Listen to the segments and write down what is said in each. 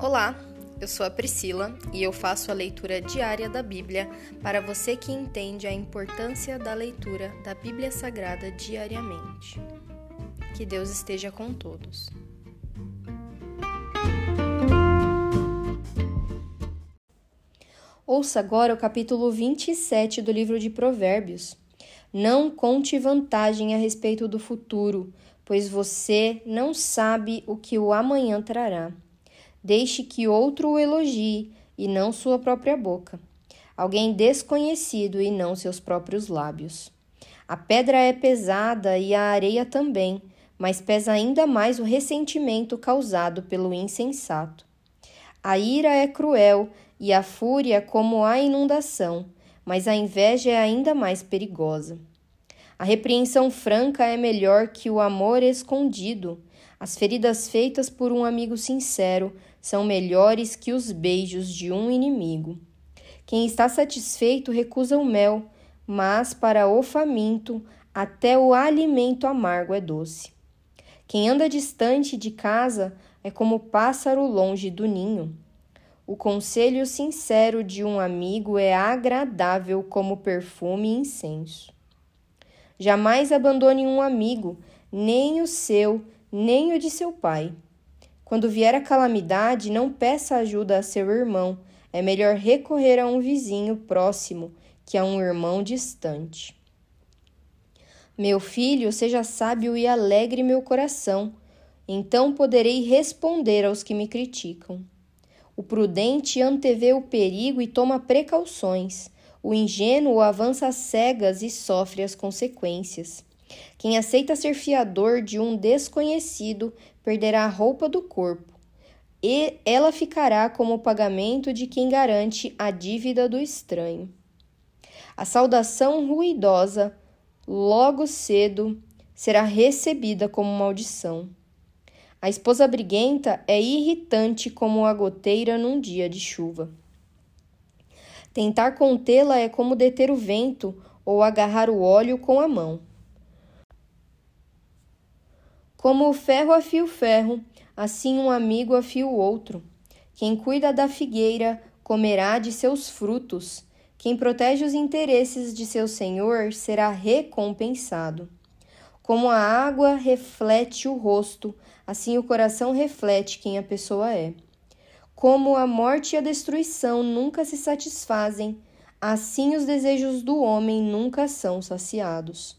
Olá, eu sou a Priscila e eu faço a leitura diária da Bíblia para você que entende a importância da leitura da Bíblia Sagrada diariamente. Que Deus esteja com todos. Ouça agora o capítulo 27 do livro de Provérbios. Não conte vantagem a respeito do futuro, pois você não sabe o que o amanhã trará. Deixe que outro o elogie e não sua própria boca. Alguém desconhecido e não seus próprios lábios. A pedra é pesada e a areia também, mas pesa ainda mais o ressentimento causado pelo insensato. A ira é cruel e a fúria como a inundação, mas a inveja é ainda mais perigosa. A repreensão franca é melhor que o amor escondido. As feridas feitas por um amigo sincero são melhores que os beijos de um inimigo. Quem está satisfeito recusa o mel, mas para o faminto até o alimento amargo é doce. Quem anda distante de casa é como pássaro longe do ninho. O conselho sincero de um amigo é agradável como perfume e incenso. Jamais abandone um amigo, nem o seu, nem o de seu pai. Quando vier a calamidade, não peça ajuda a seu irmão. É melhor recorrer a um vizinho próximo que a um irmão distante. Meu filho, seja sábio e alegre meu coração. Então poderei responder aos que me criticam. O prudente antevê o perigo e toma precauções. O ingênuo avança cegas e sofre as consequências. Quem aceita ser fiador de um desconhecido perderá a roupa do corpo, e ela ficará como pagamento de quem garante a dívida do estranho. A saudação ruidosa, logo cedo, será recebida como maldição. A esposa briguenta é irritante como a goteira num dia de chuva. Tentar contê-la é como deter o vento ou agarrar o óleo com a mão. Como o ferro afia o ferro, assim um amigo afia o outro. Quem cuida da figueira comerá de seus frutos. Quem protege os interesses de seu senhor será recompensado. Como a água reflete o rosto, assim o coração reflete quem a pessoa é. Como a morte e a destruição nunca se satisfazem, assim os desejos do homem nunca são saciados.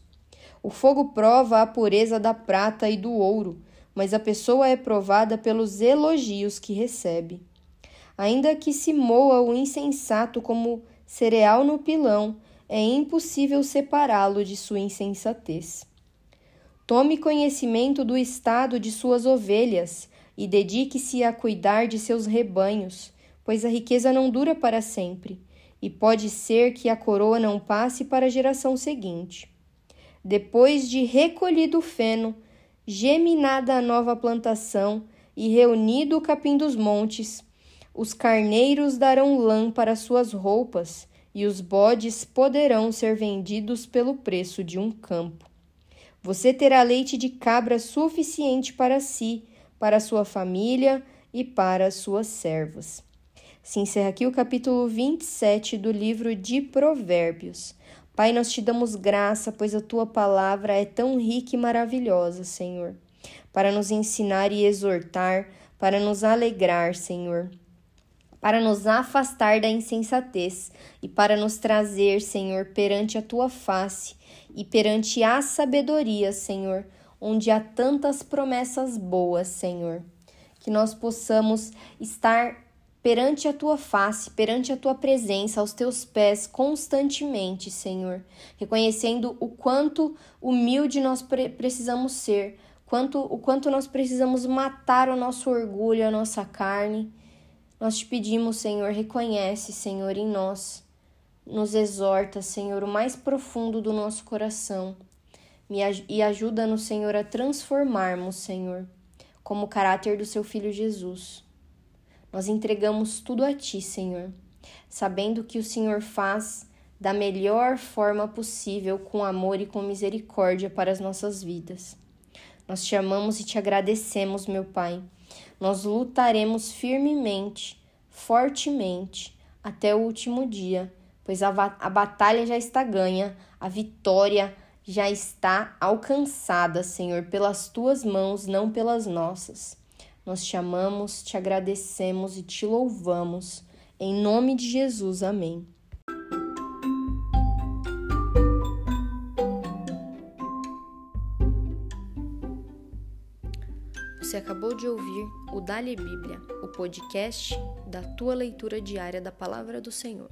O fogo prova a pureza da prata e do ouro, mas a pessoa é provada pelos elogios que recebe. Ainda que se moa o insensato como cereal no pilão, é impossível separá-lo de sua insensatez. Tome conhecimento do estado de suas ovelhas e dedique-se a cuidar de seus rebanhos, pois a riqueza não dura para sempre, e pode ser que a coroa não passe para a geração seguinte. Depois de recolhido o feno, geminada a nova plantação e reunido o capim dos montes, os carneiros darão lã para suas roupas, e os bodes poderão ser vendidos pelo preço de um campo. Você terá leite de cabra suficiente para si, para sua família e para suas servas. Se encerra aqui o capítulo 27 do livro de Provérbios. Pai, nós te damos graça, pois a tua palavra é tão rica e maravilhosa, Senhor, para nos ensinar e exortar, para nos alegrar, Senhor para nos afastar da insensatez e para nos trazer, Senhor, perante a tua face e perante a sabedoria, Senhor, onde há tantas promessas boas, Senhor. Que nós possamos estar perante a tua face, perante a tua presença, aos teus pés constantemente, Senhor, reconhecendo o quanto humilde nós pre precisamos ser, quanto o quanto nós precisamos matar o nosso orgulho, a nossa carne. Nós te pedimos, Senhor, reconhece, Senhor, em nós nos exorta, Senhor, o mais profundo do nosso coração e ajuda-nos, Senhor, a transformarmos, Senhor, como o caráter do seu Filho Jesus. Nós entregamos tudo a Ti, Senhor, sabendo que o Senhor faz da melhor forma possível, com amor e com misericórdia para as nossas vidas. Nós te amamos e te agradecemos, meu Pai. Nós lutaremos firmemente, fortemente, até o último dia, pois a, a batalha já está ganha, a vitória já está alcançada, Senhor, pelas tuas mãos, não pelas nossas. Nós te amamos, te agradecemos e te louvamos. Em nome de Jesus, amém. Você acabou de ouvir o Dali Bíblia, o podcast da tua leitura diária da palavra do Senhor.